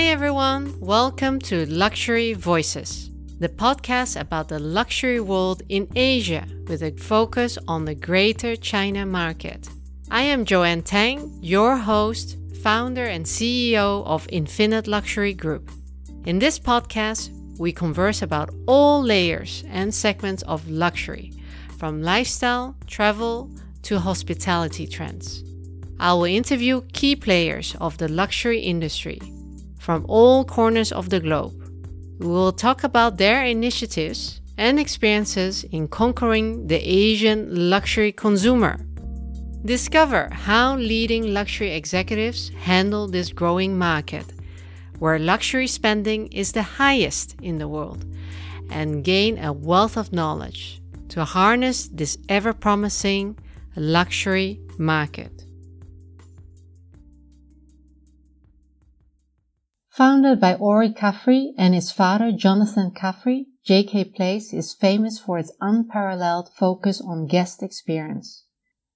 Hi, everyone. Welcome to Luxury Voices, the podcast about the luxury world in Asia with a focus on the greater China market. I am Joanne Tang, your host, founder, and CEO of Infinite Luxury Group. In this podcast, we converse about all layers and segments of luxury, from lifestyle, travel, to hospitality trends. I will interview key players of the luxury industry from all corners of the globe. We will talk about their initiatives and experiences in conquering the Asian luxury consumer. Discover how leading luxury executives handle this growing market, where luxury spending is the highest in the world, and gain a wealth of knowledge to harness this ever promising luxury market. Founded by Ori Kafri and his father Jonathan Kafri, JK Place is famous for its unparalleled focus on guest experience.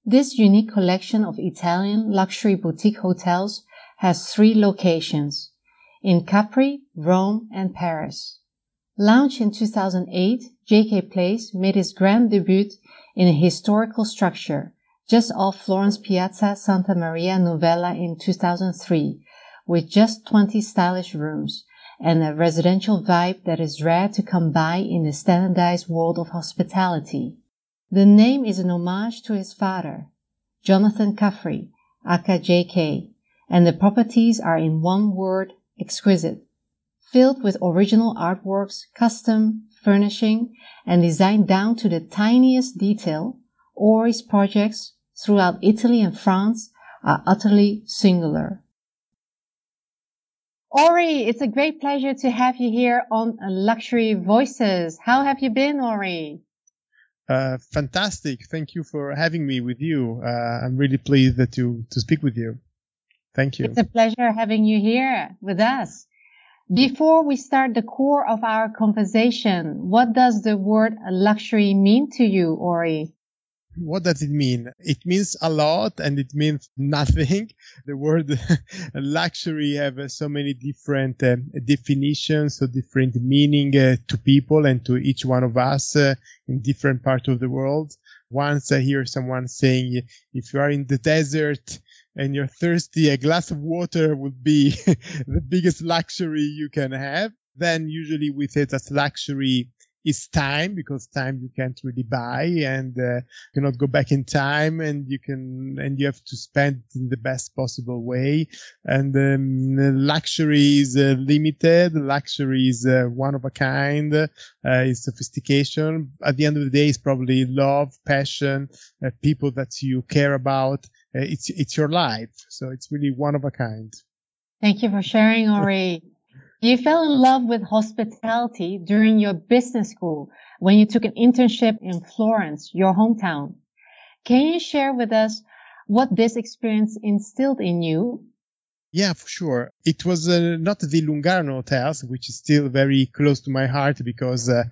This unique collection of Italian luxury boutique hotels has three locations in Capri, Rome, and Paris. Launched in 2008, JK Place made its grand debut in a historical structure just off Florence Piazza Santa Maria Novella in 2003 with just 20 stylish rooms and a residential vibe that is rare to come by in the standardized world of hospitality. The name is an homage to his father, Jonathan Kafri, aka JK, and the properties are in one word, exquisite, filled with original artworks, custom furnishing, and designed down to the tiniest detail. Ori's projects throughout Italy and France are utterly singular. Ori, it's a great pleasure to have you here on Luxury Voices. How have you been, Ori? Uh, fantastic. Thank you for having me with you. Uh, I'm really pleased that to, to speak with you. Thank you. It's a pleasure having you here with us. Before we start the core of our conversation, what does the word luxury mean to you, Ori? What does it mean? It means a lot and it means nothing. The word luxury have uh, so many different uh, definitions, so different meaning uh, to people and to each one of us uh, in different parts of the world. Once I hear someone saying, if you are in the desert and you're thirsty, a glass of water would be the biggest luxury you can have. Then usually we say that's luxury is time because time you can't really buy and uh, cannot go back in time and you can and you have to spend in the best possible way. And um, luxury is uh, limited. Luxury is uh, one of a kind uh, is sophistication. At the end of the day it's probably love passion uh, people that you care about. Uh, it's it's your life. So it's really one of a kind. Thank you for sharing ori you fell in love with hospitality during your business school when you took an internship in Florence, your hometown. Can you share with us what this experience instilled in you yeah, for sure. It was uh, not the Lungarno hotels, which is still very close to my heart because uh,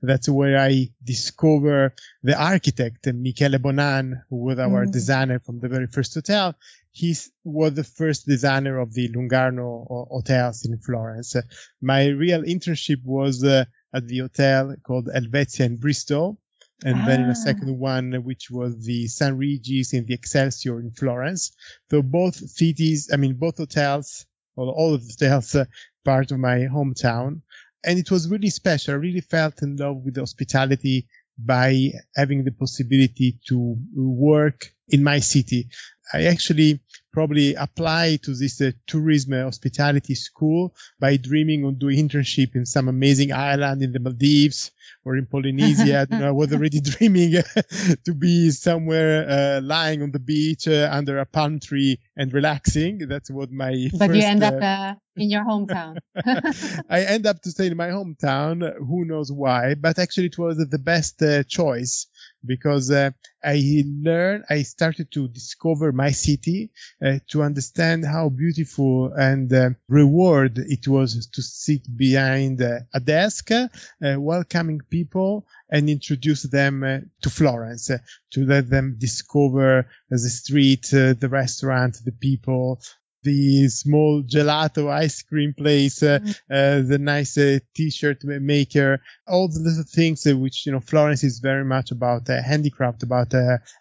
that's where I discovered the architect, Michele Bonan, who was our mm. designer from the very first hotel. He was the first designer of the Lungarno hotels in Florence. My real internship was uh, at the hotel called Helvetia and Bristol and ah. then in a second one, which was the San Regis in the Excelsior in Florence. So both cities, I mean, both hotels, or all of the hotels, uh, part of my hometown. And it was really special. I really felt in love with the hospitality by having the possibility to work in my city. I actually probably applied to this uh, tourism uh, hospitality school by dreaming on doing internship in some amazing island in the Maldives or in Polynesia. you know, I was already dreaming to be somewhere uh, lying on the beach uh, under a palm tree and relaxing. That's what my. But first, you end up uh, uh, in your hometown. I end up to stay in my hometown. Who knows why? But actually, it was the best choice because uh, I learned, I started to discover my city, uh, to understand how beautiful and uh, reward it was to sit behind uh, a desk, uh, welcoming people and introduce them uh, to Florence, to let them discover the street, the restaurant, the people, the small gelato ice cream place, uh, mm. uh, the nice uh, t-shirt maker, all the little things which, you know, Florence is very much about handicraft, about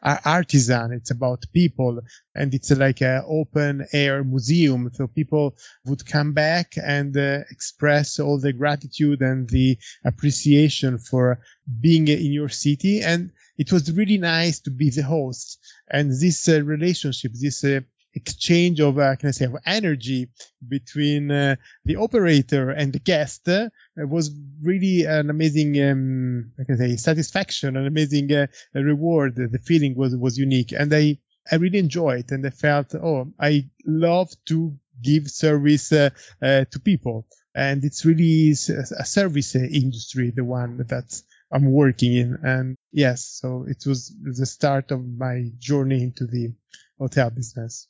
artisan. It's about people and it's like an open air museum. So people would come back and express all the gratitude and the appreciation for being in your city. And it was really nice to be the host and this uh, relationship, this uh, exchange of uh, can I say of energy between uh, the operator and the guest uh, was really an amazing um, I can say satisfaction, an amazing uh, reward. The feeling was was unique, and I I really enjoyed it, and I felt oh I love to give service uh, uh, to people, and it's really a service industry, the one that I'm working in, and yes, so it was the start of my journey into the hotel business.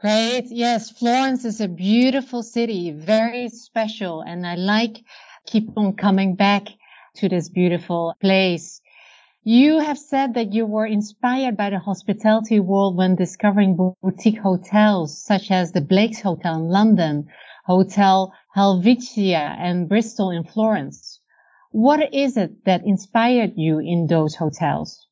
Great. Yes, Florence is a beautiful city, very special. And I like keep on coming back to this beautiful place. You have said that you were inspired by the hospitality world when discovering boutique hotels such as the Blake's Hotel in London, Hotel Helvetia and Bristol in Florence. What is it that inspired you in those hotels?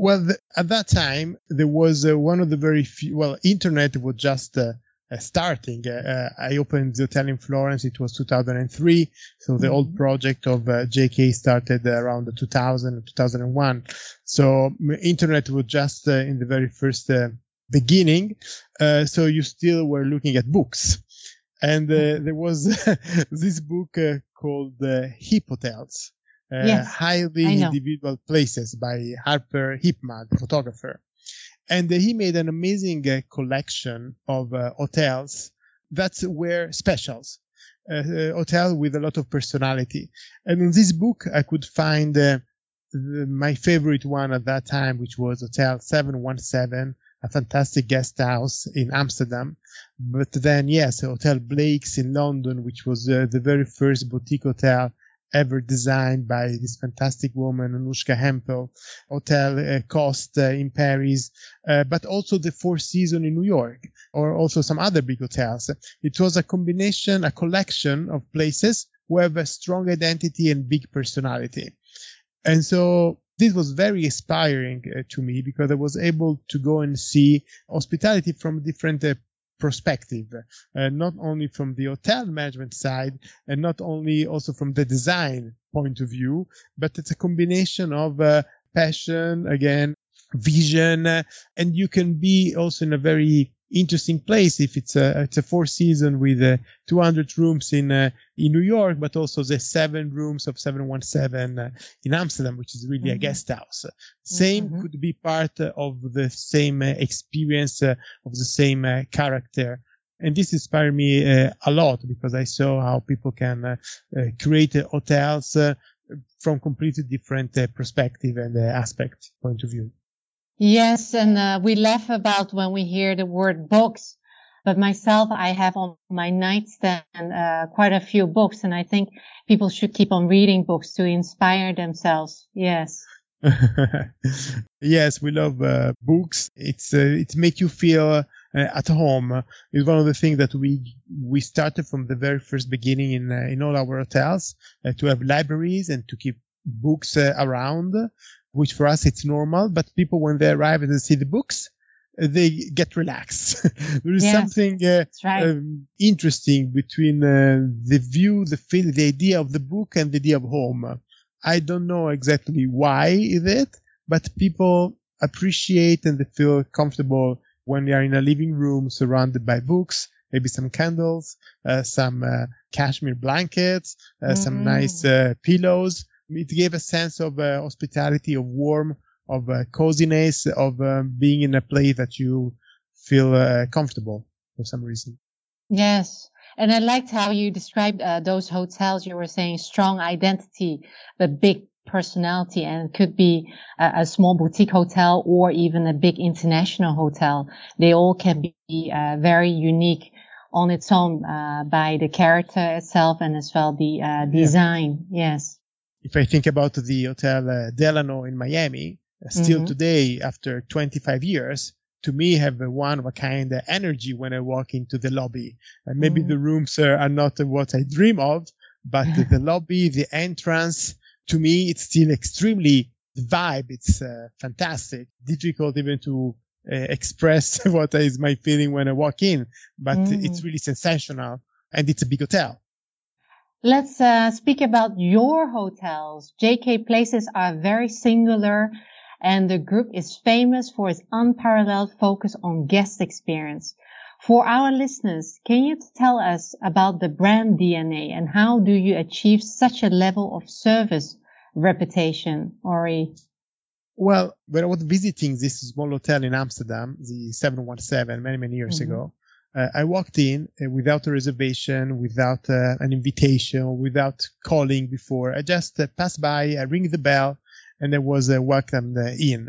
Well, the, at that time, there was uh, one of the very few, well, internet was just uh, uh, starting. Uh, uh, I opened the hotel in Florence. It was 2003. So the mm-hmm. old project of uh, JK started around 2000, 2001. So internet was just in the very first beginning. so you still were looking at books. And mm-hmm. there was this book called Hip Hotels uh, yes, highly individual places by Herbert Ypma, the photographer. And he made an amazing uh, collection of uh, hotels that were specials, uh, hotel with a lot of personality. And in this book, I could find uh, the, my favorite one at that time, which was Hotel 717, a fantastic guest house in Amsterdam. But then, yes, Hotel Blake's in London, which was uh, the very first boutique hotel ever designed by this fantastic woman, Anouska Hempel, Hotel uh, Costes uh, in Paris, uh, but also the Four Seasons in New York, or also some other big hotels. It was a combination, a collection of places who have a strong identity and big personality. And so this was very inspiring uh, to me because I was able to go and see hospitality from different uh, perspective, uh, not only from the hotel management side and not only also from the design point of view, but it's a combination of uh, passion, again, vision, and you can be also in a very interesting place if it's a it's a four season with uh, 200 rooms in uh, in New York, but also the seven rooms of 717 uh, in Amsterdam, which is really mm-hmm. a guest house. Same mm-hmm. could be part of the same uh, experience uh, of the same uh, character. And this inspired me a lot because I saw how people can create hotels from completely different perspective and aspect point of view. Yes, and uh, we laugh about when we hear the word books. But myself, I have on my nightstand uh, quite a few books, and I think people should keep on reading books to inspire themselves. Yes. yes, we love uh, books. It's uh, it makes you feel uh, at home. It's one of the things that we we started from the very first beginning in uh, in all our hotels to have libraries and to keep books uh, around which for us it's normal, but people when they arrive and they see the books, uh, they get relaxed. there is yes, something uh, right. um, interesting between uh, the view, the feel, the idea of the book and the idea of home. I don't know exactly why is it, but people appreciate and they feel comfortable when they are in a living room surrounded by books, maybe some candles, uh, some uh, cashmere blankets, uh, mm. some nice pillows it gave a sense of uh, hospitality, of warm, of uh, coziness, of um, being in a place that you feel uh, comfortable for some reason. Yes. And I liked how you described uh, those hotels. You were saying strong identity, but big personality and it could be a, a, small boutique hotel or even a big international hotel. They all can be uh, very unique on its own uh, by the character itself and as well the uh, design. Yeah. Yes if I think about the Hotel uh, Delano in Miami, uh, still mm-hmm. today, after 25 years, to me have a one of a kind of energy when I walk into the lobby. And maybe Mm. the rooms are, are not what I dream of, but the, the lobby, the entrance, to me, it's still extremely the vibe. It's uh, fantastic. Difficult even to uh, express what is my feeling when I walk in, but Mm. it's really sensational and it's a big hotel. Let's uh, speak about your hotels. JK Places are very singular and the group is famous for its unparalleled focus on guest experience. For our listeners, can you tell us about the brand DNA and how do you achieve such a level of service reputation, Ori? Well, when I was visiting this small hotel in Amsterdam, the 717, many, many years Mhm. ago, uh, I walked in uh, without a reservation, without uh, an invitation, without calling before. I just uh, passed by, I ring the bell, and I was uh, welcomed uh, in.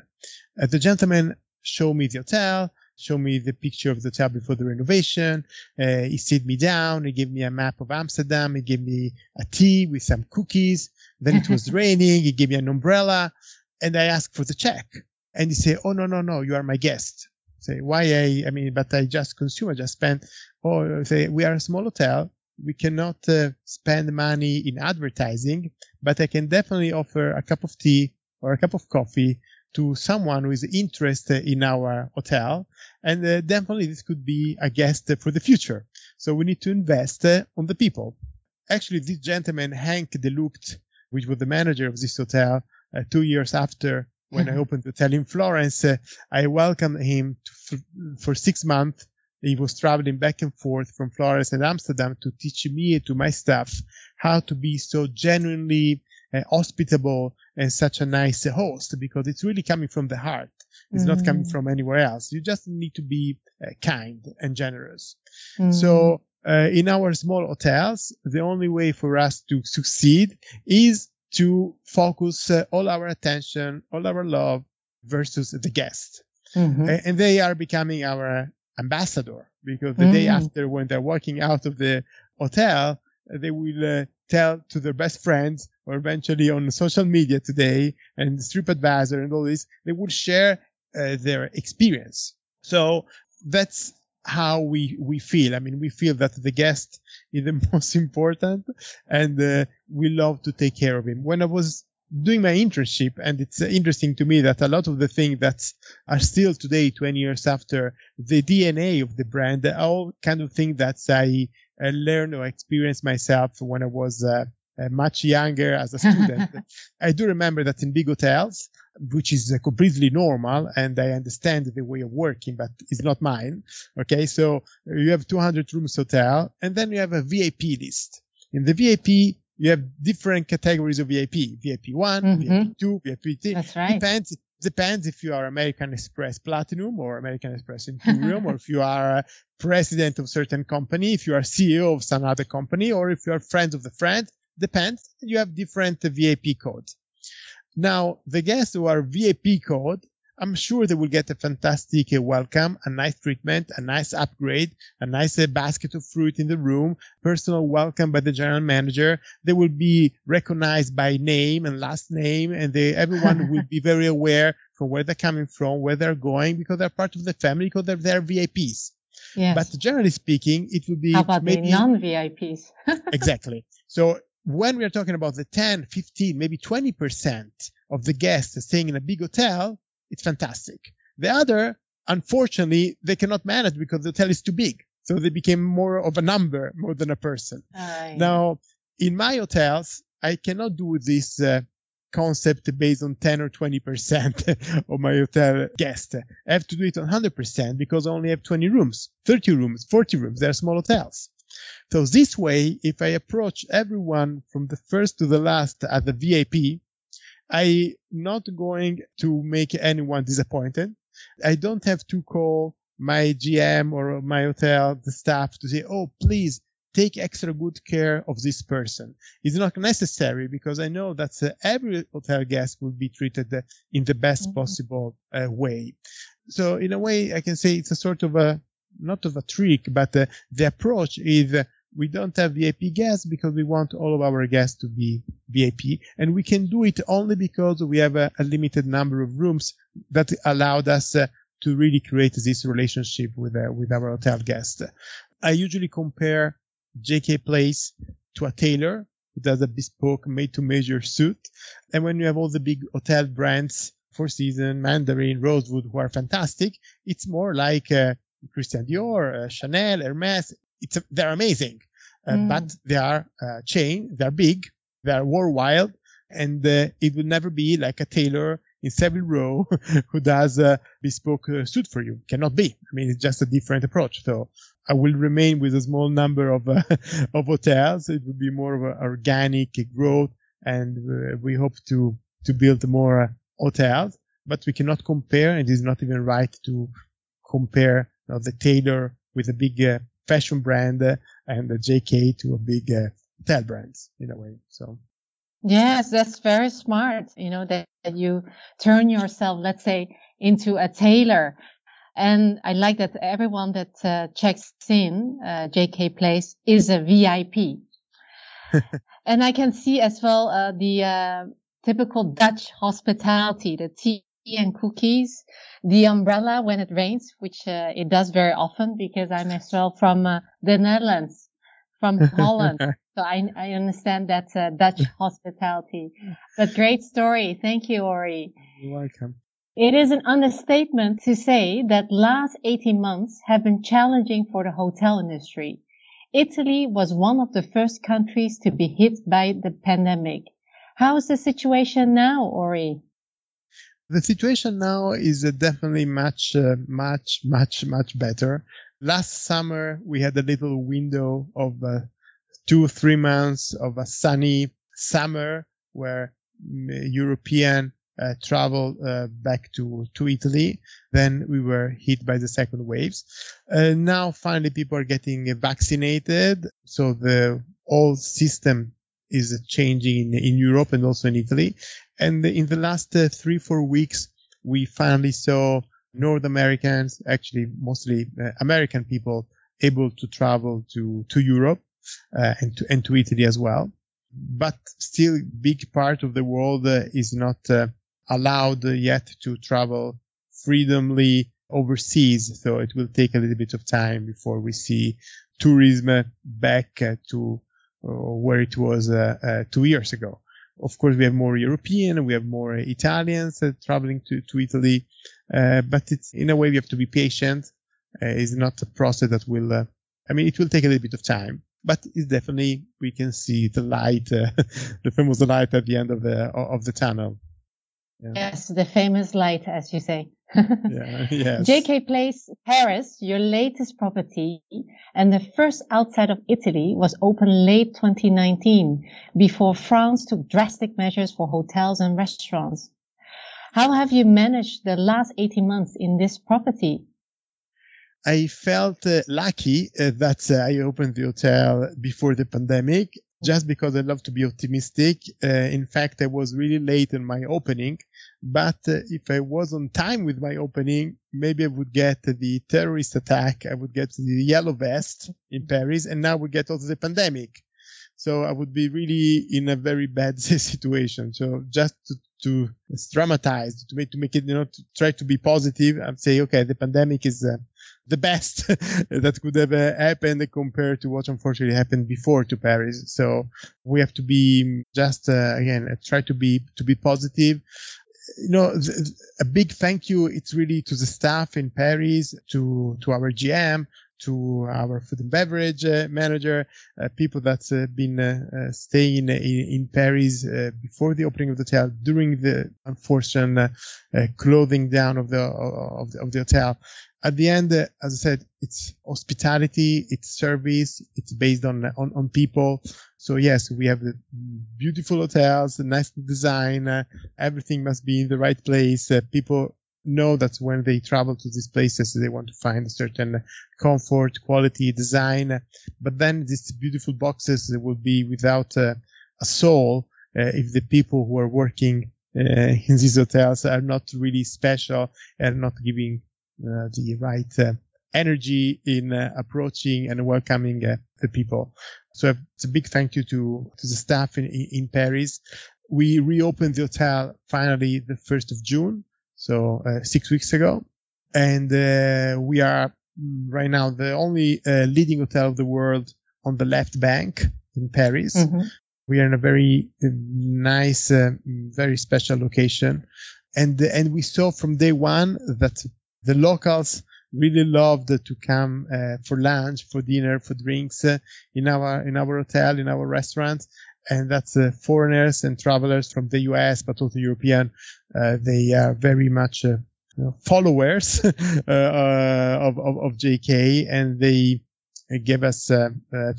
Uh, the gentleman showed me the hotel, showed me the picture of the hotel before the renovation. Uh, he sit me down, he gave me a map of Amsterdam, he gave me a tea with some cookies. Then it was raining, he gave me an umbrella, and I asked for the check. And he said, "Oh no, no, no, you are my guest." Say why I, I mean, but I just consume, I just spend. Or say we are a small hotel, we cannot uh, spend money in advertising, but I can definitely offer a cup of tea or a cup of coffee to someone who is interested in our hotel, and uh, definitely this could be a guest for the future. So we need to invest uh, on the people. Actually, this gentleman, Hank Deluct, which was the manager of this hotel, uh, two years after when I opened the hotel in Florence, uh, I welcomed him to, f- for six months. He was traveling back and forth from Florence and Amsterdam to teach me and to my staff how to be so genuinely uh, hospitable and such a nice host because it's really coming from the heart. It's not coming Mm. from anywhere else. You just need to be uh, kind and generous. Mm. So uh, in our small hotels, the only way for us to succeed is to focus uh, all our attention, all our love versus the guest. Mhm. A- And they are becoming our ambassador because the day Mm. after when they're walking out of the hotel, they will uh, tell to their best friends or eventually on social media today and TripAdvisor and all this, they will share uh, their experience. So that's how we, we feel. I mean, we feel that the guest is the most important and uh, we love to take care of him. When I was doing my internship, and it's interesting to me that a lot of the things that are still today, 20 years after the DNA of the brand, are all kind of things that I uh, learned or experienced myself when I was uh, uh, much younger as a student. I do remember that in big hotels, which is completely normal, and I understand the way of working, but it's not mine. Okay, so you have 200 rooms hotel, and then you have a VIP list. In the VIP, you have different categories of VIP: VIP one, Mhm. VIP two, VIP three. That's right. Depends. Depends if you are American Express Platinum or American Express Imperium, or if you are a president of certain company, if you are CEO of some other company, or if you are friends of the friend. Depends. You have different VIP codes. Now, the guests who are VIP code, I'm sure they will get a fantastic uh, welcome, a nice treatment, a nice upgrade, a nice uh, basket of fruit in the room, personal welcome by the general manager. They will be recognized by name and last name, and they, everyone will be very aware from where they're coming from, where they're going, because they're part of the family, because they're, they're VIPs. Yes. But generally speaking, it will be How about maybe non-VIPs? exactly. So when we are talking about the 10, 15, maybe 20% of the guests staying in a big hotel, it's fantastic. The other, unfortunately, they cannot manage because the hotel is too big. So they became more of a number more than a person. Uh, Now, in my hotels, I cannot do this uh, concept based on 10 or 20% of my hotel guests. I have to do it on 100% because I only have 20 rooms, 30 rooms, 40 rooms. They're small hotels. So this way, if I approach everyone from the first to the last at the VIP, I'm not going to make anyone disappointed. I don't have to call my GM or my hotel, the staff to say, oh, please take extra good care of this person. It's not necessary because I know that uh, every hotel guest will be treated uh, in the best Mhm. possible uh, way. So in a way, I can say it's a sort of a, not of a trick, but uh, the approach is uh, we don't have VIP guests because we want all of our guests to be VIP. And we can do it only because we have a, a limited number of rooms that allowed us uh, to really create this relationship with uh, with our hotel guests. I usually compare JK Place to a tailor who does a bespoke made-to-measure suit, and when you have all the big hotel brands, Four Seasons, Mandarin, Rosewood, who are fantastic, it's more like uh, Christian Dior, uh, Chanel, Hermes. It's a, they're amazing, uh, mm. but they are uh, chain, they're big, they are worldwide, and uh, it will never be like a tailor in Savile Row who does a bespoke uh, suit for you. Cannot be. I mean, it's just a different approach. So I will remain with a small number of uh, of hotels. It will be more of an organic growth, and uh, we hope to to build more uh, hotels. But we cannot compare, and it is not even right to compare you know, the tailor with a big uh, fashion brand uh, and the JK to a big hotel brands in a way. So. Yes, that's very smart. You know, that, that you turn yourself, let's say, into a tailor. And I like that everyone that uh, checks in uh, JK Place is a VIP. and I can see as well uh, the uh, typical Dutch hospitality, the tea and cookies, the umbrella when it rains, which uh, it does very often because I'm as well from uh, the Netherlands, from Holland. So I, I understand that's uh, Dutch hospitality. But great story. Thank you, Ori. You're welcome. It is an understatement to say that last 18 months have been challenging for the hotel industry. Italy was one of the first countries to be hit by the pandemic. How is the situation now, Ori? The situation now is definitely much, uh, much, much, much better. Last summer, we had a little window of uh, two, three months of a sunny summer where European uh, travel uh, back to, to Italy. Then we were hit by the second waves. Uh, now finally people are getting vaccinated. So the whole system is changing in, Europe and also in Italy. And in the last uh, three, four weeks, we finally saw North Americans, actually mostly uh, American people able to travel to, to Europe uh, and to and to Italy as well. But still, big part of the world uh, is not uh, allowed yet to travel freely overseas. So it will take a little bit of time before we see tourism back uh, to Uh, where it was uh, uh, two years ago. Of course, we have more European, we have more Italians uh, traveling to, to Italy, but it's in a way we have to be patient. it's not a process that will, I mean, it will take a little bit of time but it's definitely we can see the light, uh, the famous light at the end of the of the tunnel. Yeah. Yes, the famous light, as you say. yeah, yes. JK Place, Paris, your latest property, and the first outside of Italy was opened late 2019, before France took drastic measures for hotels and restaurants. How have you managed the last 18 months in this property? I felt uh, lucky uh, that uh, I opened the hotel before the pandemic, just because I love to be optimistic. Uh, in fact, I was really late in my opening, but uh, if I was on time with my opening, maybe I would get the terrorist attack. I would get the yellow vest in Paris, and now we get also the pandemic. So I would be really in a very bad situation. So just to, to dramatize, to make, to make it, you know, to try to be positive and say, okay, the pandemic is uh, the best that could have uh, happened compared to what unfortunately happened before to Paris. So we have to be just, uh, again, uh, try to be, to be positive. You know, a big thank you. It's really to the staff in Paris, to, to our GM, to our food and beverage uh, manager, uh, people that's uh, been uh, uh, staying in, in Paris before the opening of the hotel, during the unfortunate closing down of the of the, of the hotel. At the end, as I said, it's hospitality, it's service, it's based on on, on people. So yes, we have the beautiful hotels, the nice design, everything must be in the right place. people know that when they travel to these places, they want to find a certain comfort, quality, design. But then these beautiful boxes will be without uh, a soul uh, if the people who are working uh, in these hotels are not really special and not giving uh, the right uh, energy in uh, approaching and welcoming the people. So it's a big thank you to, to the staff in, in Paris. We reopened the hotel finally the 1st of June so uh, six weeks ago. and uh, we are mm, right now the only uh, leading hotel of the world on the left bank in Paris. Mm-hmm. We are in a very uh, nice, uh, very special location, and and we saw from day one that the locals really loved to come uh, for lunch, for dinner, for drinks uh, in our in our hotel, in our restaurant, and that's uh, foreigners and travelers from the US, but also European. Uh, they are very much uh, you know, followers uh, of, of, of JK, and they gave us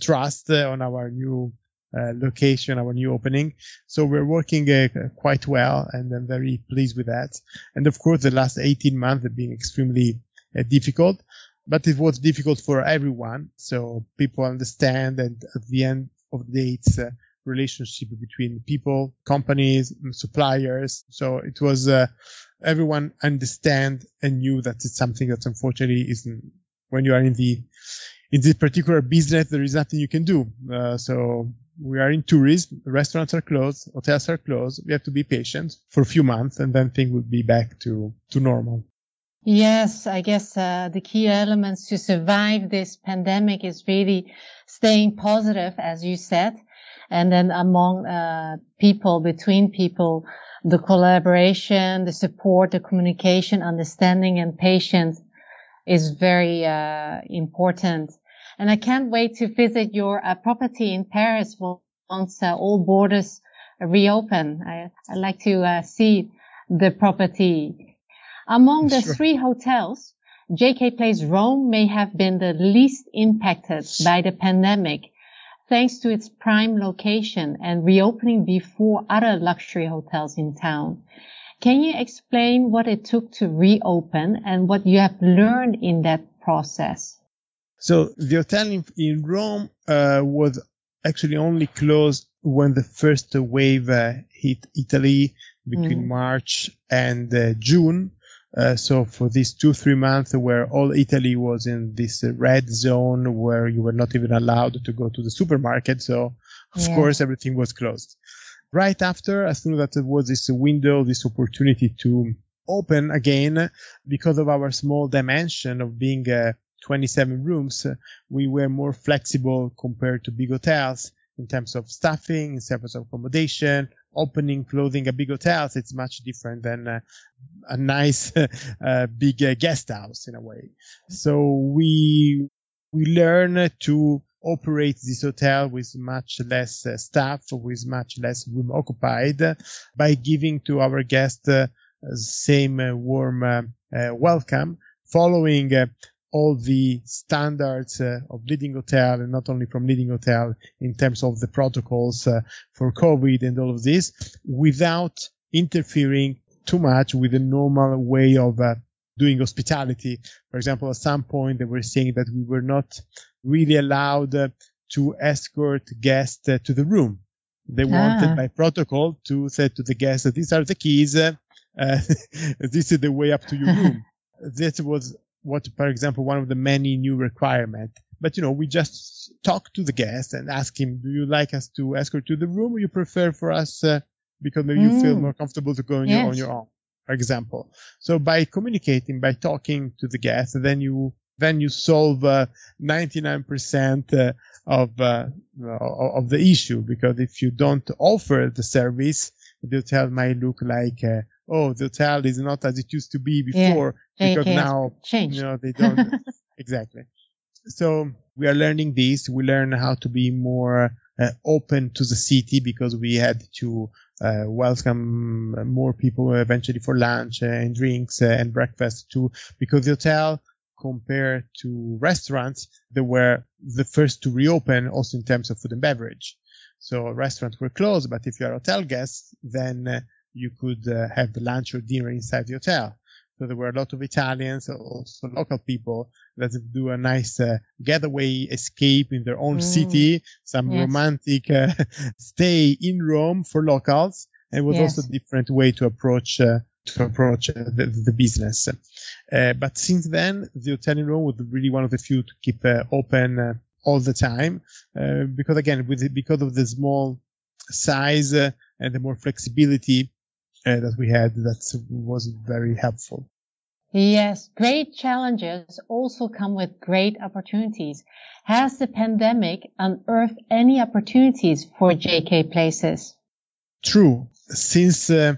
trust on our new uh, location, our new opening. So we're working uh, quite well and I'm very pleased with that. And of course, the last 18 months have been extremely uh, difficult, but it was difficult for everyone. So people understand and at the end of the day, it's a relationship between people, companies, suppliers. So it was, uh, everyone understand and knew that it's something that unfortunately isn't when you are in the, in this particular business, there is nothing you can do. Uh, so we are in tourism, restaurants are closed, hotels are closed. We have to be patient for a few months and then things will be back to, to normal. Yes, I guess uh, the key elements to survive this pandemic is really staying positive, as you said, and then among uh, people, between people, the collaboration, the support, the communication, understanding, and patience is very uh, important. And I can't wait to visit your uh, property in Paris once uh, all borders reopen. I, would like to uh, see the property among the sure. three hotels, JK Place Rome may have been the least impacted by the pandemic thanks to its prime location and reopening before other luxury hotels in town. Can you explain what it took to reopen and what you have learned in that process? So the hotel in, in Rome uh, was actually only closed when the first wave uh, hit Italy between mm. March and uh, June. Uh, so for these two, three months where all Italy was in this red zone where you were not even allowed to go to the supermarket. So of yeah. course everything was closed. Right after, as soon as there was this window, this opportunity to open again, because of our small dimension of being uh, 27 rooms, uh, we were more flexible compared to big hotels in terms of staffing, in terms of accommodation, opening, clothing a big hotel. It's much different than uh, a nice uh, big uh, guest house in a way. So we we learn to operate this hotel with much less uh, staff, with much less room occupied, by giving to our guests uh, same uh, warm uh, welcome, following all the standards uh, of leading hotel and not only from leading hotel in terms of the protocols uh, for COVID and all of this without interfering too much with the normal way of uh, doing hospitality. For example, at some point they were saying that we were not really allowed uh, to escort guests uh, to the room. They ah. wanted by protocol to say to the guests that these are the keys. Uh, this is the way up to your room. that was what, for example, one of the many new requirements. But you know, we just talk to the guest and ask him, "Do you like us to escort to the room, or you prefer for us uh, because maybe mm. you feel more comfortable to go on, yes. your, on your own?" For example. So by communicating, by talking to the guest, then you then you solve uh, 99% uh, of uh, of the issue because if you don't offer the service, the hotel might look like uh, oh, the hotel is not as it used to be before yeah, because now, changed. you know, they don't. exactly. So we are learning this. We learn how to be more uh, open to the city because we had to uh, welcome more people eventually for lunch and drinks and breakfast too, because the hotel compared to restaurants, they were the first to reopen also in terms of food and beverage. So restaurants were closed, but if you're a hotel guest, then uh, you could uh, have the lunch or dinner inside the hotel. So there were a lot of Italians, also local people that do a nice uh, getaway escape in their own mm. city, some yes. romantic uh, stay in Rome for locals. And it was yes. also a different way to approach uh, to approach uh, the, the, business. Uh, but since then, the hotel in Rome was really one of the few to keep open all the time because again, with because of the small size and the more flexibility uh, that we had that was very helpful. Yes, great challenges also come with great opportunities. Has the pandemic unearthed any opportunities for JK Places? True. Since uh,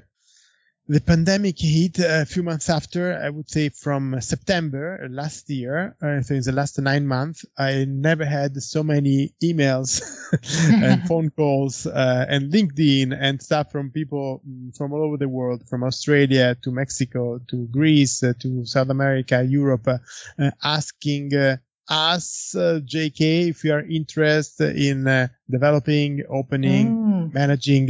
the pandemic hit a few months after, I would say from September last year, uh, so in the last nine months, I never had so many emails and phone calls uh, and LinkedIn and stuff from people mm, from all over the world, from Australia to Mexico to Greece uh, to South America, Europe, uh, uh, asking uh, us, JK, if you are interested in developing, opening, mm. managing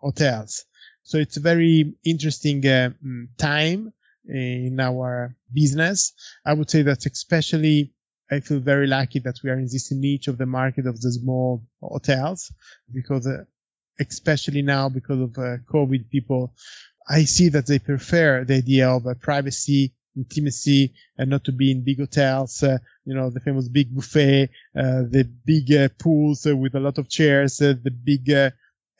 hotels. So it's a very interesting uh, mm, time in our business. I would say that especially I feel very lucky that we are in this niche of the market of the small hotels because uh, especially now because of uh, COVID people, I see that they prefer the idea of uh, privacy, intimacy, and not to be in big hotels. Uh, you know, the famous big buffet, uh, the big uh, pools with a lot of chairs, the big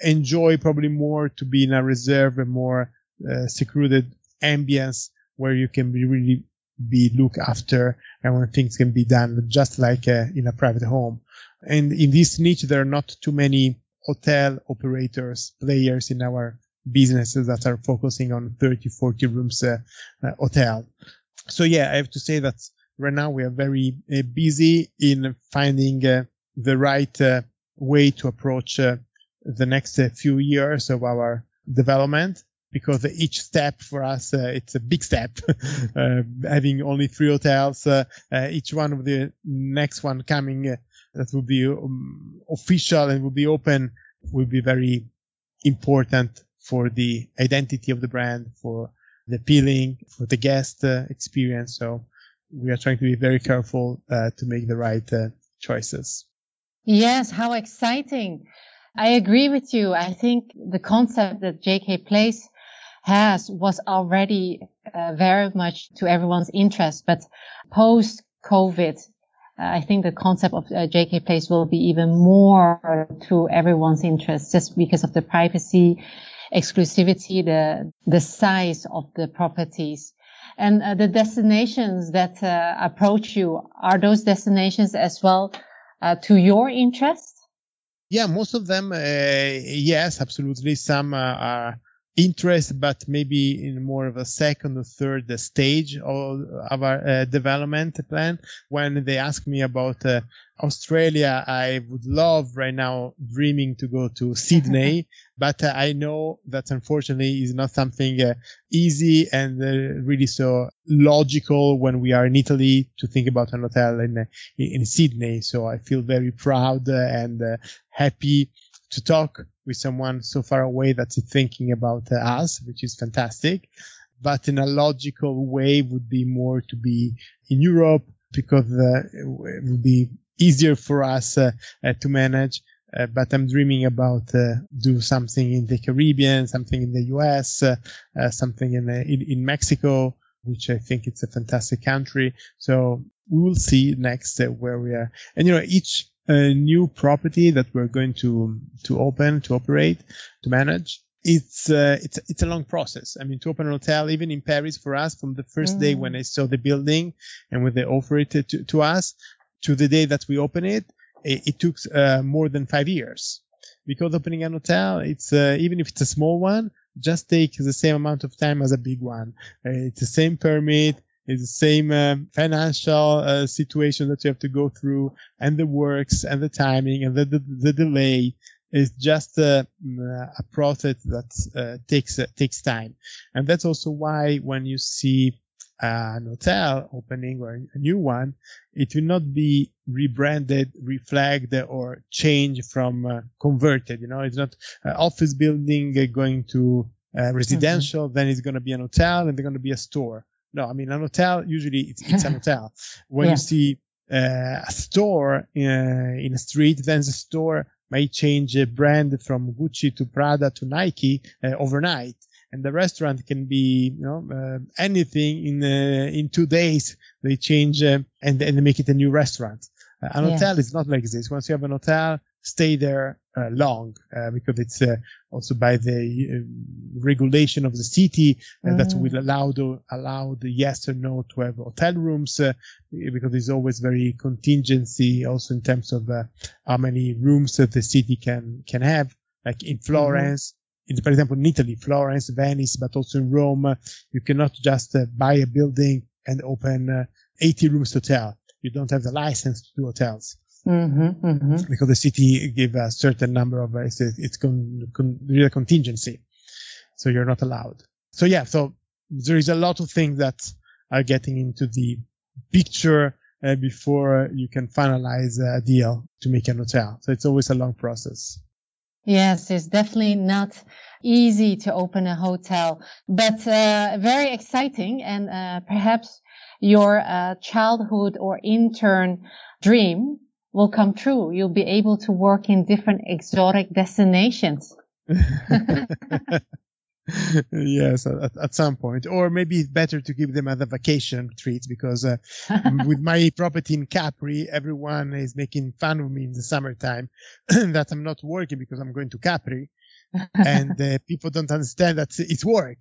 enjoy probably more to be in a reserve and more uh, secluded ambience where you can be really be looked after and when things can be done just like uh, in a private home. And in this niche, there are not too many hotel operators, players in our businesses that are focusing on 30, 40 rooms uh, uh, hotel. So yeah, I have to say that right now we are very uh, busy in finding uh, the right uh, way to approach the next uh, few years of our development because each step for us uh, it's a big step. Uh, having only three hotels uh, uh each one of the next one coming uh, that will be um, official and will be open will be very important for the identity of the brand for the appealing for the guest experience. So we are trying to be very careful to make the right choices. Yes how exciting I agree with you. I think the concept that JK Place has was already uh, very much to everyone's interest, but post COVID, uh, I think the concept of uh, JK Place will be even more to everyone's interest just because of the privacy, exclusivity, the, the size of the properties. And uh, the destinations that uh, approach you, are those destinations as well uh, to your interest? Yeah, most of them, uh, yes, absolutely. Some are interest, but maybe in more of a second or third stage of, of our uh, development plan. When they ask me about uh, Australia, I would love right now dreaming to go to Sydney, but uh, I know that unfortunately is not something uh, easy and uh, really so logical when we are in Italy to think about an hotel in, in Sydney. So I feel very proud and uh, happy to talk with someone so far away that's thinking about us, which is fantastic. But in a logical way would be more to be in Europe because uh, it would be easier for us uh, uh, to manage. Uh, but I'm dreaming about uh, do something in the Caribbean, something in the U.S., uh, something in, in, in Mexico, which I think it's a fantastic country. So we will see next where we are. And you know, each new property that we're going to to open, to operate, to manage, it's uh, it's it's a long process. I mean, to open a hotel, even in Paris, for us, from the first mm. day when I saw the building and when they offered it to, to us, to the day that we open it, it, it took uh, more than five years. Because opening an hotel, it's uh, even if it's a small one, just take the same amount of time as a big one. Uh, it's the same permit, it's the same uh, financial uh, situation that you have to go through, and the works, and the timing, and the the, the delay is just a, a process that uh, takes takes time, and that's also why when you see an hotel opening or a new one, it will not be rebranded, reflagged, or changed from uh, converted. You know, it's not uh, office building going to uh, residential, mm-hmm. then it's going to be an hotel and they're going to be a store. No, I mean, an hotel, usually it's, it's an hotel. When yeah. you see uh, a store in a, in a street, then the store may change a brand from Gucci to Prada to Nike uh, overnight and the restaurant can be you know uh, anything in uh, in two days they change uh, and and they make it a new restaurant uh, an yeah. hotel is not like this once you have an hotel stay there uh, long uh, because it's uh, also by the uh, regulation of the city mm. that will allow the allow the yes or no to have hotel rooms uh, because there's always very contingency also in terms of uh, how many rooms that the city can can have like in. Florence. Mm-hmm. In, for example, in Italy, Florence, Venice, but also in Rome, you cannot just buy a building and open 80 rooms hotel. You don't have the license to do hotels. Mm-hmm, mm-hmm. Because the city give a certain number of it's it's con, con, real contingency, so you're not allowed. So yeah, so there is a lot of things that are getting into the picture uh, before you can finalize a deal to make an hotel. So it's always a long process. Yes, it's definitely not easy to open a hotel, but uh, very exciting and uh, perhaps your uh, childhood or intern dream will come true. You'll be able to work in different exotic destinations. yes, at, at, some point, or maybe it's better to give them as a vacation treat because uh, with my property in Capri, everyone is making fun of me in the summertime that I'm not working because I'm going to Capri, and uh, people don't understand that it's work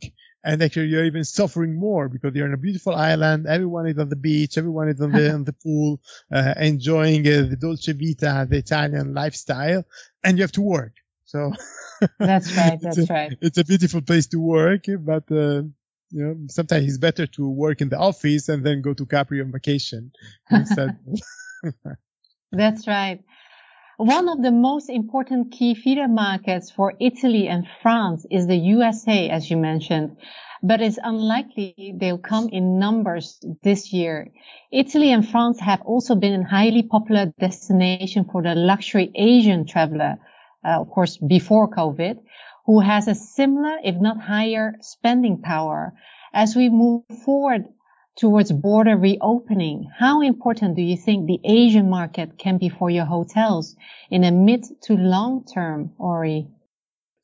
and actually you're even suffering more because you're on a beautiful island. Everyone is on the beach. Everyone is on the on the pool, uh, enjoying uh, the dolce vita, the Italian lifestyle, and you have to work. So that's right. That's it's a, right. It's a beautiful place to work, but uh, you know sometimes it's better to work in the office and then go to Capri on vacation instead. that's right. One of the most important key feeder markets for Italy and France is the USA, as you mentioned, but it's unlikely they'll come in numbers this year. Italy and France have also been a highly popular destination for the luxury Asian traveler, uh, of course, before COVID, who has a similar, if not higher, spending power. As we move forward towards border reopening, how important do you think the Asian market can be for your hotels in a mid to long term, Ori?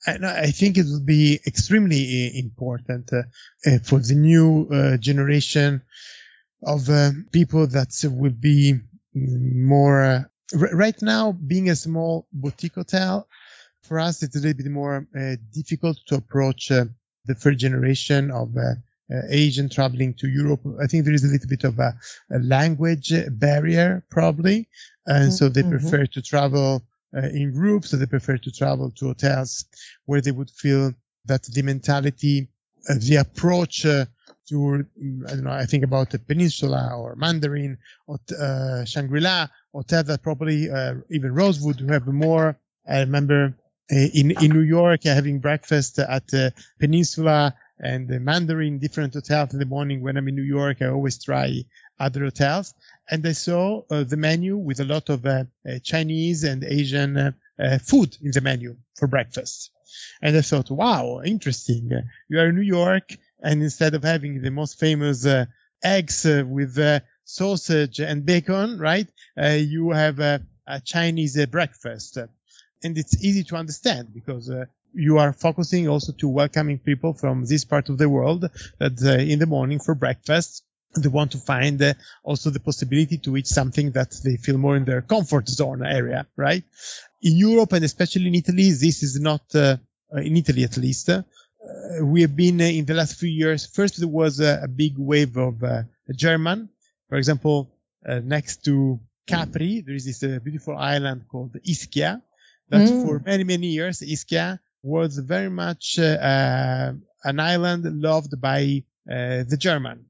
I think it will be extremely uh, important uh, uh, for the new uh, generation of uh, people that will be more. Right now, being a small boutique hotel, for us, it's a little bit more difficult to approach the third generation of uh, Asian traveling to Europe, I think there is a little bit of a, a language barrier probably. And mm-hmm. so they mm-hmm. prefer to travel uh, in groups. So they prefer to travel to hotels where they would feel that the mentality, uh, the approach uh, to, mm, I don't know, I think about the Peninsula or Mandarin or uh, Shangri-La, hotel that probably, uh, even Rosewood who have more, I remember uh, in, in New York having breakfast at the Peninsula and the Mandarin different hotels in the morning when I'm in New York. I always try other hotels. And I saw uh, the menu with a lot of uh, uh, Chinese and Asian uh, uh, food in the menu for breakfast. And I thought, wow, interesting. You are in New York and instead of having the most famous uh, eggs with sausage and bacon, right? you have a Chinese breakfast. And it's easy to understand because you are focusing also to welcoming people from this part of the world that uh, in the morning for breakfast they want to find uh, also the possibility to eat something that they feel more in their comfort zone area, right? In Europe and especially in Italy, this is not, uh, uh in Italy at least, uh, we have been uh, in the last few years. First, there was a, big wave of German. For example, next to Capri, there is this beautiful island called Ischia that mm. for many, many years, Ischia was very much uh, uh, an island loved by uh, the German.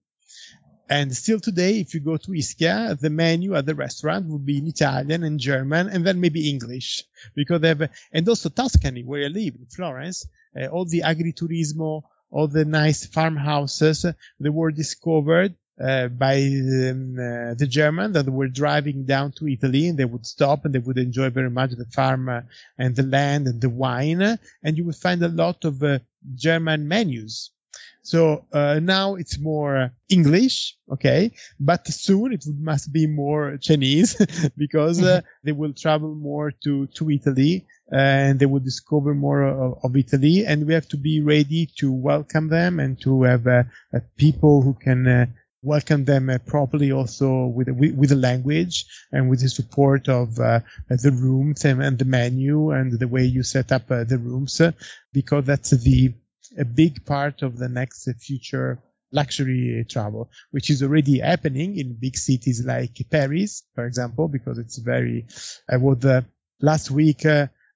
And still today, if you go to Ischia, the menu at the restaurant would be in Italian and German and then maybe English because they have, and also Tuscany, where I live in Florence, uh, all the agriturismo, all the nice farmhouses, they were discovered uh, by um, uh, the German that were driving down to Italy and they would stop and they would enjoy very much the farm uh, and the land and the wine. And you would find a lot of uh, German menus. So uh, now it's more English, okay, but soon it must be more Chinese because they will travel more to, to Italy and they will discover more of, of, Italy and we have to be ready to welcome them and to have people who can welcome them uh, properly also with, with, with the language and with the support of uh, the rooms and, and, the menu and the way you set up uh, the rooms uh, because that's the a big part of the next future luxury travel, which is already happening in big cities like Paris, for example, because it's very, I was uh, last week,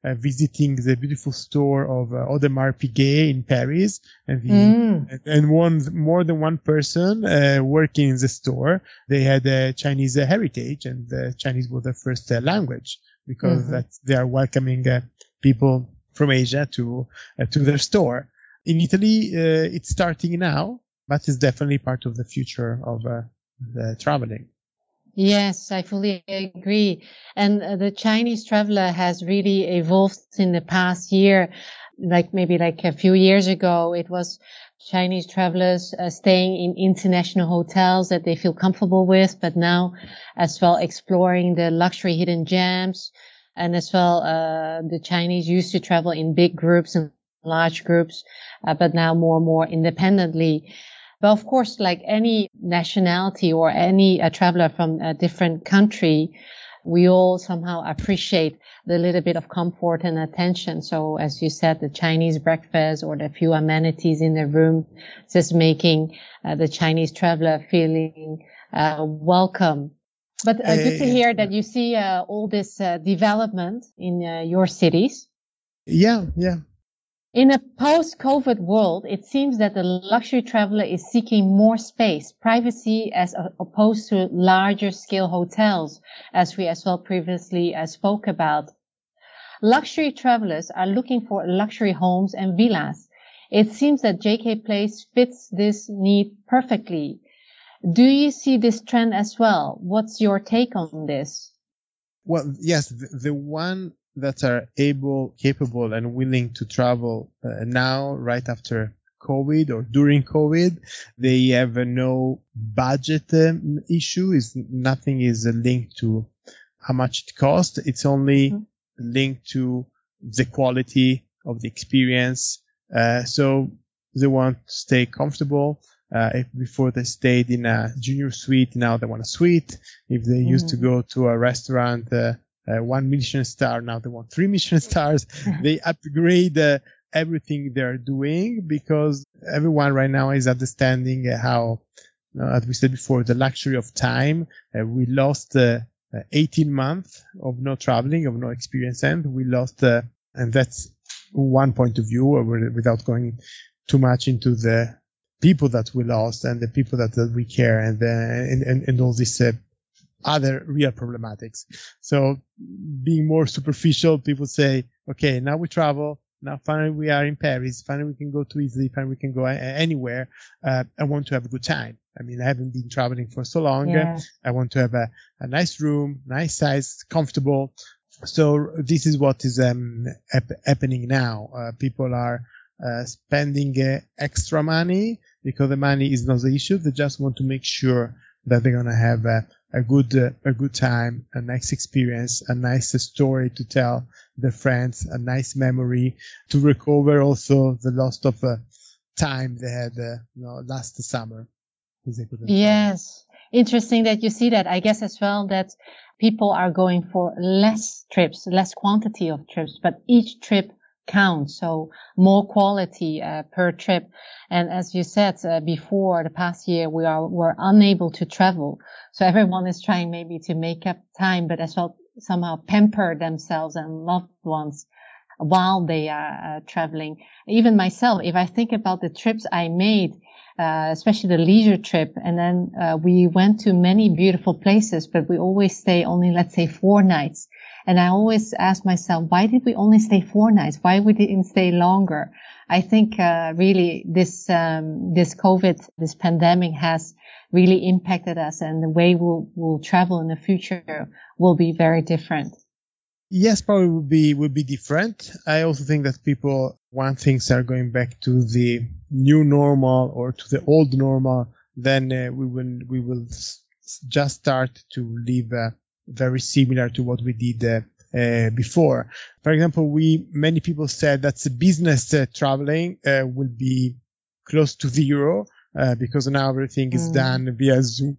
uh, visiting the beautiful store of uh, Audemars Piguet in Paris, and, the, mm. and one more than one person uh, working in the store. They had a Chinese heritage, and Chinese was their first uh, language because mm-hmm. that they are welcoming uh, people from Asia to uh, to their store. In Italy, it's starting now, but it's definitely part of the future of the traveling. Yes, I fully agree. And uh, the Chinese traveler has really evolved in the past year. Like maybe like a few years ago, it was Chinese travelers uh, staying in international hotels that they feel comfortable with, but now as well exploring the luxury hidden gems. And as well, uh, the Chinese used to travel in big groups and large groups, uh, but now more and more independently. But of course, like any nationality or any uh, traveler from a different country, we all somehow appreciate the little bit of comfort and attention. So as you said, the Chinese breakfast or the few amenities in the room, just making uh, the Chinese traveler feeling uh, welcome. But uh, good to hear that you see uh, all this uh, development in your cities. Yeah, yeah. In a post-COVID world, it seems that the luxury traveler is seeking more space, privacy as opposed to larger scale hotels, as we as well previously uh, spoke about. Luxury travelers are looking for luxury homes and villas. It seems that JK Place fits this need perfectly. Do you see this trend as well? What's your take on this? Well, yes, the, the one that are able, capable, and willing to travel uh, now, right after COVID or during COVID. They have uh, no budget um, issue. Is nothing is uh, linked to how much it costs. It's only mm-hmm. linked to the quality of the experience. Uh, so they want to stay comfortable. Uh, if before they stayed in a junior suite, now they want a suite. If they mm-hmm. used to mm-hmm. go to a restaurant, uh, uh, one Michelin star. Now they want three Michelin stars. they upgrade uh, everything they're doing because everyone right now is understanding uh, how, uh, as we said before, the luxury of time. Uh, we lost uh, 18 months of no traveling, of no experience, and we lost, and that's one point of view without going too much into the people that we lost and the people that, that we care and, and, and, and all this other real problematics. So being more superficial, people say, okay, now we travel. Now finally we are in Paris. Finally we can go to Italy. Finally we can go a- anywhere. Uh, I want to have a good time. I mean, I haven't been traveling for so long. Yeah. I want to have a, a nice room, nice size, comfortable. So this is what is um, hap- happening now. Uh, people are uh, spending uh, extra money because the money is not the issue. They just want to make sure that they're gonna have a, a good uh, a good time, a nice experience, a nice story to tell the friends, a nice memory to recover also the loss of uh, time they had uh, you know, last summer. Yes, interesting that you see that. I guess as well that people are going for less trips, less quantity of trips, but each trip count. So more quality uh, per trip. And as you said uh, before, the past year we are were unable to travel. So everyone is trying maybe to make up time, but as well somehow pamper themselves and loved ones while they are uh, traveling. Even myself, if I think about the trips I made, uh, especially the leisure trip, and then uh, we went to many beautiful places, but we always stay only, let's say, four nights. And I always ask myself, why did we only stay four nights? Why we didn't stay longer? I think uh, really this um, this COVID, this pandemic has really impacted us, and the way we'll, we'll travel in the future will be very different. Yes, probably would be would be different. I also think that people want things are going back to the new normal or to the old normal, then uh, we will we will just start to live uh, very similar to what we did uh, uh, before. For example, we many people said that the business uh, traveling uh, will be close to zero uh, because now everything is mm. done via Zoom,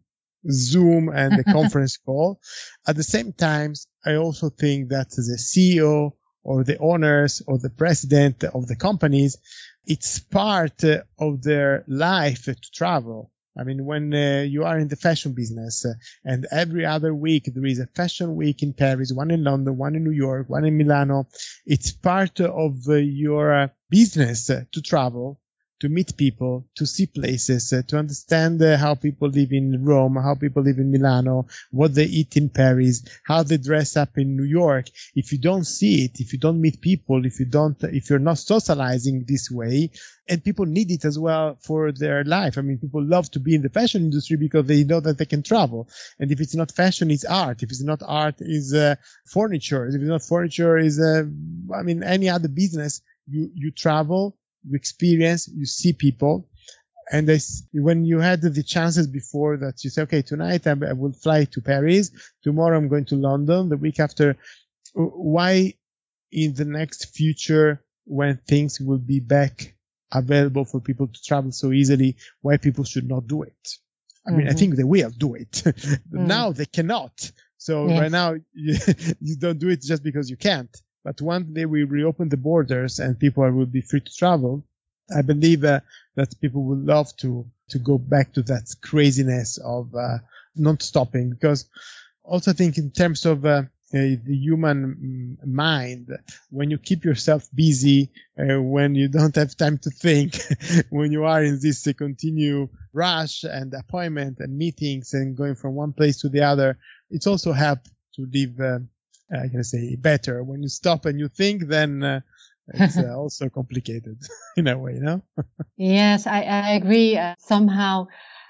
Zoom and the conference call. At the same time, I also think that the CEO or the owners or the president of the companies, it's part of their life to travel. I mean, when uh, you are in the fashion business uh, and every other week there is a fashion week in Paris, one in London, one in New York, one in Milano, it's part of uh, your business to travel to meet people, to see places, uh, to understand uh, how people live in Rome, how people live in Milano, what they eat in Paris, how they dress up in New York. If you don't see it, if you don't meet people, if you don't, if you're not socializing this way, and people need it as well for their life. I mean, people love to be in the fashion industry because they know that they can travel. And if it's not fashion, it's art. If it's not art, is uh, furniture. If it's not furniture, is uh, I mean, any other business. You you travel you experience, you see people. And this, when you had the chances before that you say, okay, tonight I, I will fly to Paris. Tomorrow I'm going to London. The week after, why in the next future when things will be back available for people to travel so easily, why people should not do it? I mean, mm-hmm. I think they will do it. mm. Now they cannot. So yes. right now you, you, don't do it just because you can't. But one day we reopen the borders and people will be free to travel, I believe uh, that people will love to to go back to that craziness of uh, not stopping. Because also I think in terms of uh, the human mind, when you keep yourself busy, uh, when you don't have time to think, when you are in this uh, continue rush and appointment and meetings and going from one place to the other, it's also help to live uh, I can say better. When you stop and you think, then uh, it's uh, also complicated in a way, you know? yes, I, I agree. Uh, somehow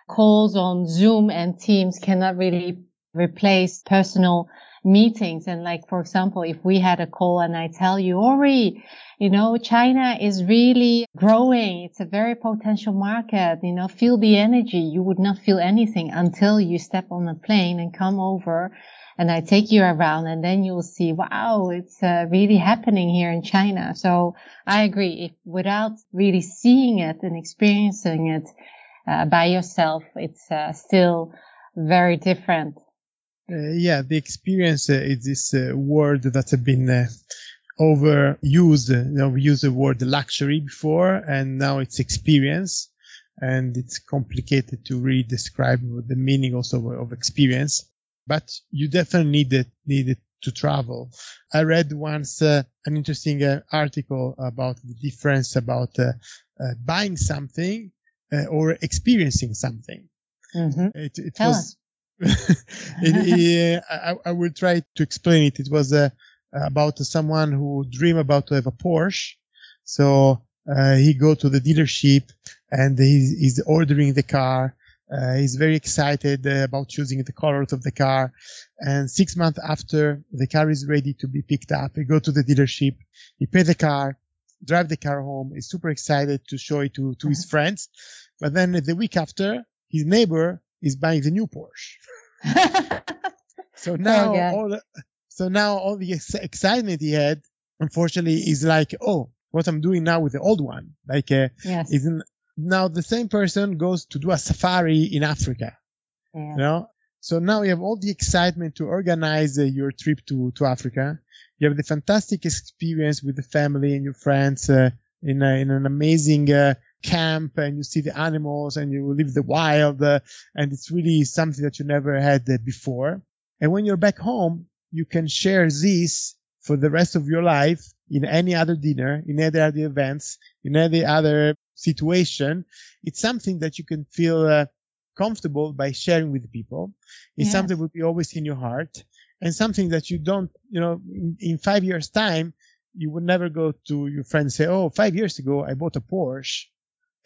calls on Zoom and Teams cannot really replace personal meetings. And like, for example, if we had a call and I tell you, Ori, you know, China is really growing. It's a very potential market. You know, feel the energy. You would not feel anything until you step on a plane and come over and I take you around and then you'll see, wow, it's uh, really happening here in China. So I agree. If without really seeing it and experiencing it uh, by yourself, it's uh, still very different. Uh, yeah, the experience uh, is this uh, word that has been overused. You know, we used the word luxury before and now it's experience and it's complicated to really describe the meaning also of experience but you definitely need it, need it to travel. I read once uh, an interesting uh, article about the difference about uh, uh buying something uh, or experiencing something. Mm-hmm. It, it was. it, I, I, will try to explain it. It was uh, about someone who dream about to have a Porsche. So he go to the dealership and he's, he's ordering the car uh, he's very excited uh, about choosing the colors of the car. And six months after the car is ready to be picked up, he go to the dealership, he pay the car, drive the car home. He's super excited to show it to, to his uh-huh. friends. But then the week after, his neighbor is buying the new Porsche. so now all the, so now all the ex- excitement he had, unfortunately, is like, oh, what I'm doing now with the old one. Like, uh, yes. isn't now the same person goes to do a safari in Africa. Yeah. You know? So now you have all the excitement to organize uh, your trip to, to Africa. You have the fantastic experience with the family and your friends uh, in, a, in an amazing uh, camp and you see the animals and you live the wild uh, and it's really something that you never had uh, before. And when you're back home, you can share this for the rest of your life in any other dinner, in any other events, in any other situation, it's something that you can feel uh, comfortable by sharing with people. It's something that will be always in your heart and something that you don't, you know, in, in, five years time, you would never go to your friend and say, Oh, five years ago, I bought a Porsche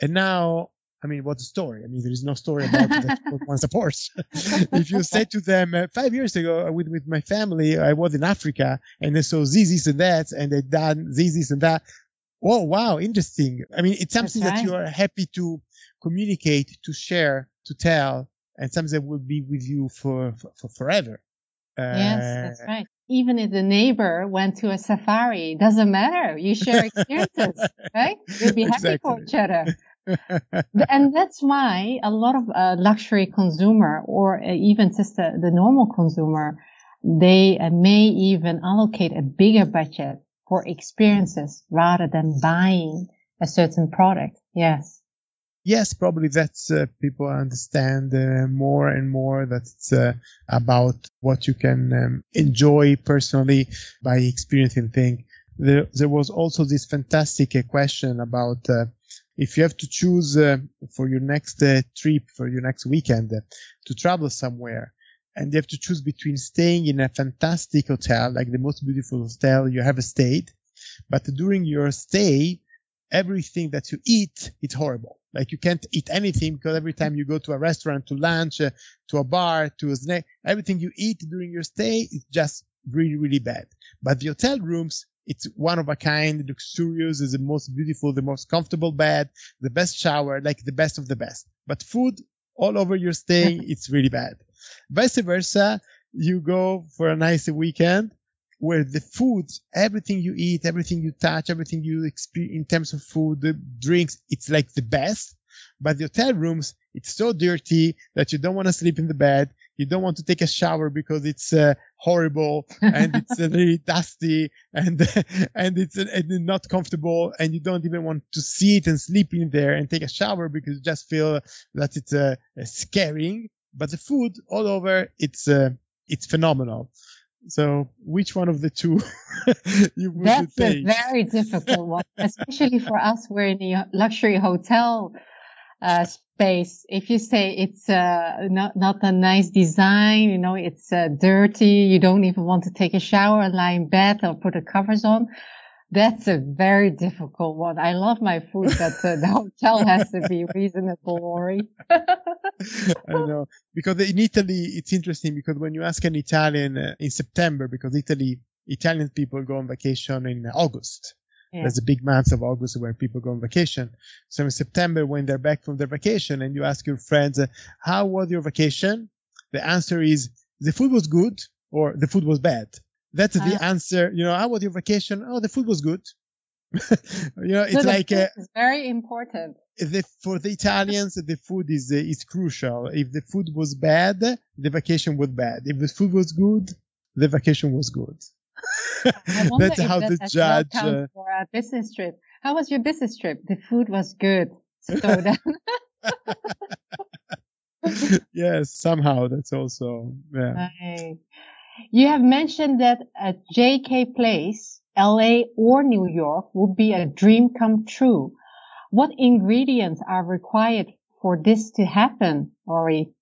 and now I mean, what's the story? I mean, there is no story about that once a Porsche. if you say to them, uh, five years ago with, with my family, I was in Africa and they saw this, this and that, and they done this, this and that. Oh, wow. Interesting. I mean, it's something right. that you are happy to communicate, to share, to tell, and something that will be with you for, for, for forever. Uh, yes, that's right. Even if the neighbor went to a safari, doesn't matter. You share experiences, right? You'll be happy exactly. for each other. and that's why a lot of uh, luxury consumer or uh, even just the, the, normal consumer, they uh, may even allocate a bigger budget for experiences rather than buying a certain product. Yes. Yes, probably that's uh, people understand uh, more and more that it's uh, about what you can um, enjoy personally by experiencing things. There, there was also this fantastic uh, question about uh, if you have to choose uh, for your next trip, for your next weekend, to travel somewhere, and you have to choose between staying in a fantastic hotel, like the most beautiful hotel you ever stayed, but during your stay, everything that you eat, it's horrible. Like you can't eat anything because every time you go to a restaurant, to lunch, uh, to a bar, to a snack, everything you eat during your stay is just really, really bad. But the hotel rooms, it's one of a kind, luxurious, is the most beautiful, the most comfortable bed, the best shower, like the best of the best. But food all over your stay, it's really bad. Vice versa, you go for a nice weekend where the food, everything you eat, everything you touch, everything you experience in terms of food, the drinks, it's like the best. But the hotel rooms, it's so dirty that you don't want to sleep in the bed. You don't want to take a shower because it's uh, horrible and it's uh, very dusty and and it's uh, and not comfortable and you don't even want to sit and sleep in there and take a shower because you just feel that it's uh, scaring. But the food all over, it's uh, it's phenomenal. So which one of the two you would That's take? a very difficult one, especially for us. We're in a luxury hotel uh, space. If you say it's uh, not not a nice design, you know, it's uh, dirty. You don't even want to take a shower, lie in bed, or put the covers on. That's a very difficult one. I love my food, but uh, the hotel has to be reasonable, Ori. I know because in Italy it's interesting because when you ask an Italian uh, in September, because Italy Italian people go on vacation in August. Yeah. There's a big month of August where people go on vacation. So in September, when they're back from their vacation and you ask your friends, uh, how was your vacation? The answer is the food was good or the food was bad. That's the uh, answer. You know, how was your vacation? Oh, the food was good. you know, it's like uh, very important. The, for the Italians, the food is uh, is crucial. If the food was bad, the vacation was bad. If the food was good, the vacation was good. That's how to judge uh, for a business trip. How was your business trip? The food was good. So yes, somehow that's also yeah. Right. You have mentioned that a JK Place, LA or New York would be a dream come true. What ingredients are required for this to happen, Ori?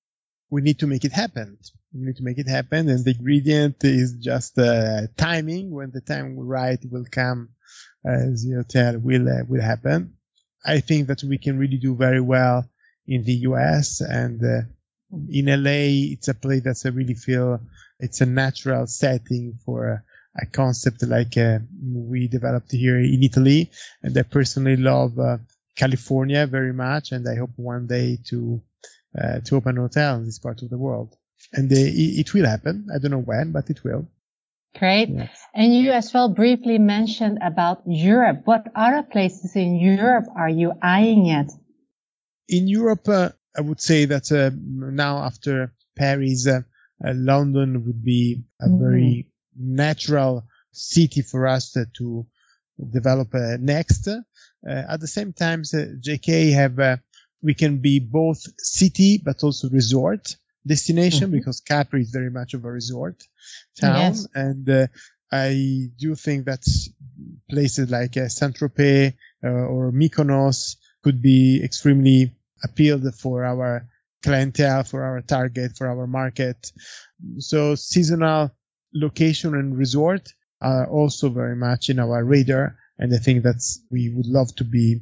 We need to make it happen. We need to make it happen, and the ingredient is just uh, timing. When the time right will come, as the hotel will uh, will happen. I think that we can really do very well in the U.S. and uh, in LA. It's a place that I really feel it's a natural setting for a, a concept like uh, we developed here in Italy. And I personally love uh, California very much, and I hope one day to uh, to open a hotel in this part of the world. And uh, it, it, will happen. I don't know when, but it will. Great. Yes. And you as well briefly mentioned about Europe. What other places in Europe are you eyeing at? In Europe, uh, I would say that uh, now after Paris, uh, London would be a mm-hmm. very natural city for us to, to develop uh, next. Uh, at the same time, JK have we can be both city but also resort destination mm-hmm. because Capri is very much of a resort town, yes. and uh, I do think that places like uh, Saint Tropez uh, or Mykonos could be extremely appealed for our clientele, for our target, for our market. So seasonal location and resort are also very much in our radar. And I think that's, we would love to be,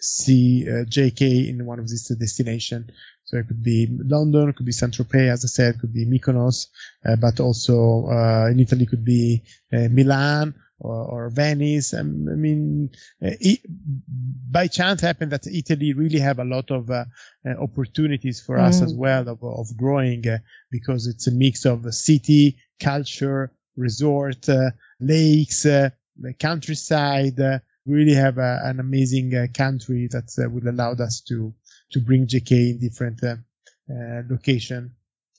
see uh, JK in one of these destinations. So it could be London, it could be Saint Tropez, as I said, it could be Mykonos, uh, but also uh, in Italy could be uh, Milan or, or Venice. I mean, uh, it, by chance happened that Italy really have a lot of uh, uh, opportunities for mm. us as well of, of growing uh, because it's a mix of city, culture, resort, uh, lakes, uh, countryside. really have a, an amazing uh, country that uh, will allow us to to bring JK in different uh, uh, location.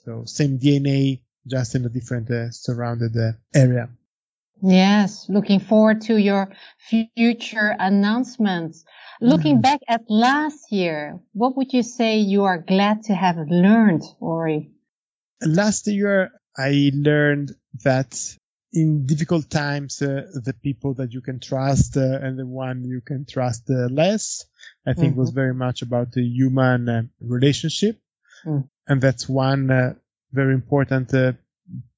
So same DNA, just in a different uh, surrounded uh, area. Yes, looking forward to your future announcements. Looking mm. back at last year, what would you say you are glad to have learned, Ori? Last year, I learned that in difficult times, uh, the people that you can trust uh, and the one you can trust uh, less, I think mm-hmm. was very much about the human uh, relationship. Mm. And that's one uh, very important uh,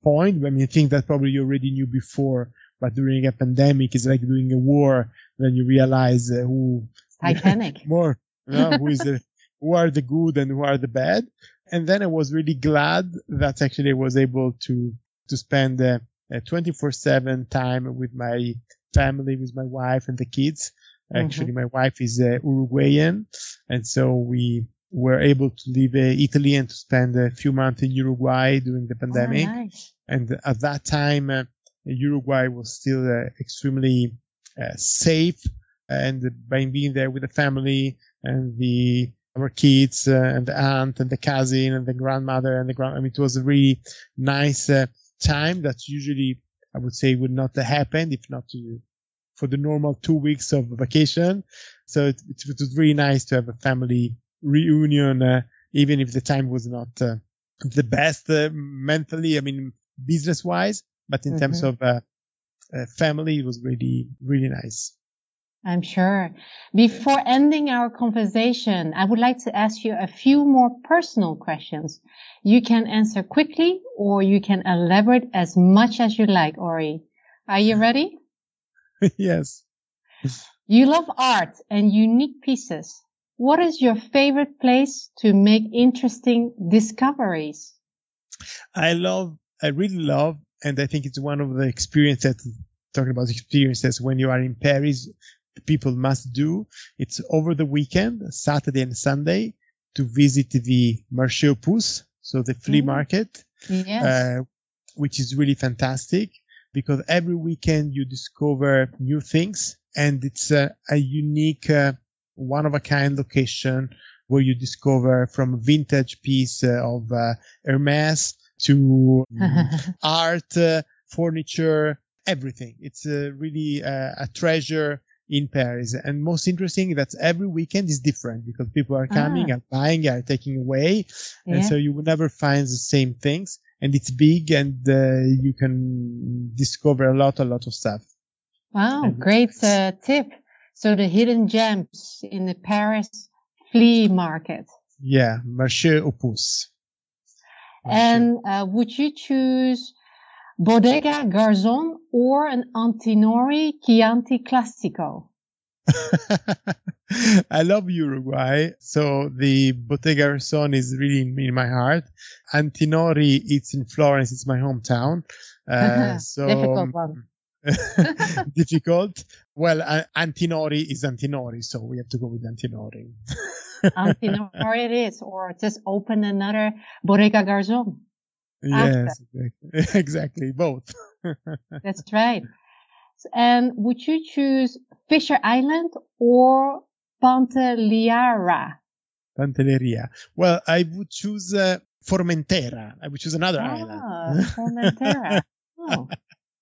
point. I mean, I think that probably you already knew before, but during a pandemic, it's like doing a war. Then you realize who Titanic more, you know, who is the, who are the good and who are the bad. And then I was really glad that actually I was able to to spend 24/7 time with my family, with my wife and the kids. Mm-hmm. Actually, my wife is uh, Uruguayan, and so we were able to leave uh, Italy and to spend a few months in Uruguay during the pandemic. Oh, nice. And at that time, uh, Uruguay was still uh, extremely uh, safe, and by being there with the family and the our kids uh, and the aunt and the cousin and the grandmother and the grand, I mean, it was a really nice time that usually I would say would not happen if not to, for the normal two weeks of vacation. So it, it was really nice to have a family reunion, uh, even if the time was not uh, the best uh, mentally, I mean, business wise, but in mm-hmm. terms of uh, uh, family, it was really, really nice. I'm sure. Before ending our conversation, I would like to ask you a few more personal questions. You can answer quickly or you can elaborate as much as you like, Ori. Are you ready? yes. You love art and unique pieces. What is your favorite place to make interesting discoveries? I love, I really love, and I think it's one of the experiences talking about experiences when you are in Paris people must do. It's over the weekend, Saturday and Sunday, to visit the Marché aux Puces, so the flea mm. market, yes. uh, which is really fantastic because every weekend you discover new things and it's a, a unique, uh, one of a kind location where you discover from a vintage piece uh, of uh, Hermes to art, uh, furniture, everything. It's really uh, a treasure in Paris. And most interesting that every weekend is different because people are coming ah. and buying, are taking away. Yeah. And so you will never find the same things. And it's big and uh, you can discover a lot, a lot of stuff. Wow. Great uh, tip. So the hidden gems in the Paris flea market. Yeah. Marché aux Puces. And uh, would you choose Bodega Garzon or an Antinori Chianti Classico? I love Uruguay, so the Bottega Garzon is really in, in, my heart. Antinori, it's in Florence, it's my hometown. Uh, so difficult one. difficult. Well, uh, Antinori is Antinori, so we have to go with Antinori. Antinori it is, or just open another Bodega Garzon. Yes, exactly. exactly. Both. That's right. And would you choose Fisher Island or Pantelleria? Pantelleria. Well, I would choose uh, Formentera. I would choose another ah, island. Formentera. oh.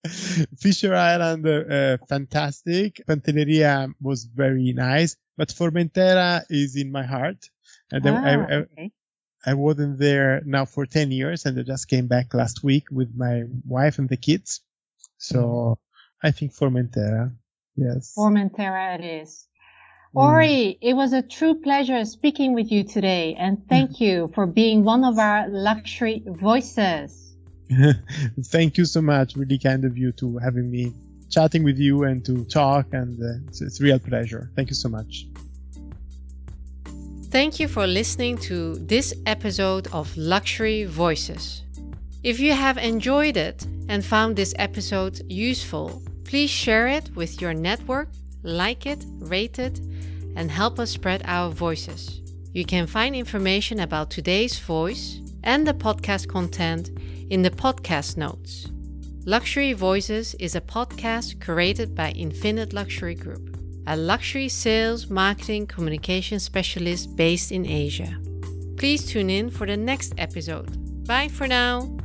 Fisher Island, uh, fantastic. Pantelleria was very nice, but Formentera is in my heart. And ah, I, I, okay. I wasn't there now for 10 years and I just came back last week with my wife and the kids. So. I think Formentera. Yes. Formentera it is. Mm. Ori, it was a true pleasure speaking with you today and thank you for being one of our luxury voices. thank you so much. Really kind of you to having me chatting with you and to talk and uh, it's, it's real pleasure. Thank you so much. Thank you for listening to this episode of Luxury Voices. If you have enjoyed it and found this episode useful, please share it with your network, like it, rate it, and help us spread our voices. You can find information about today's voice and the podcast content in the podcast notes. Luxury Voices is a podcast curated by Infinite Luxury Group. a luxury sales, marketing, communication specialist based in Asia. Please tune in for the next episode. Bye for now.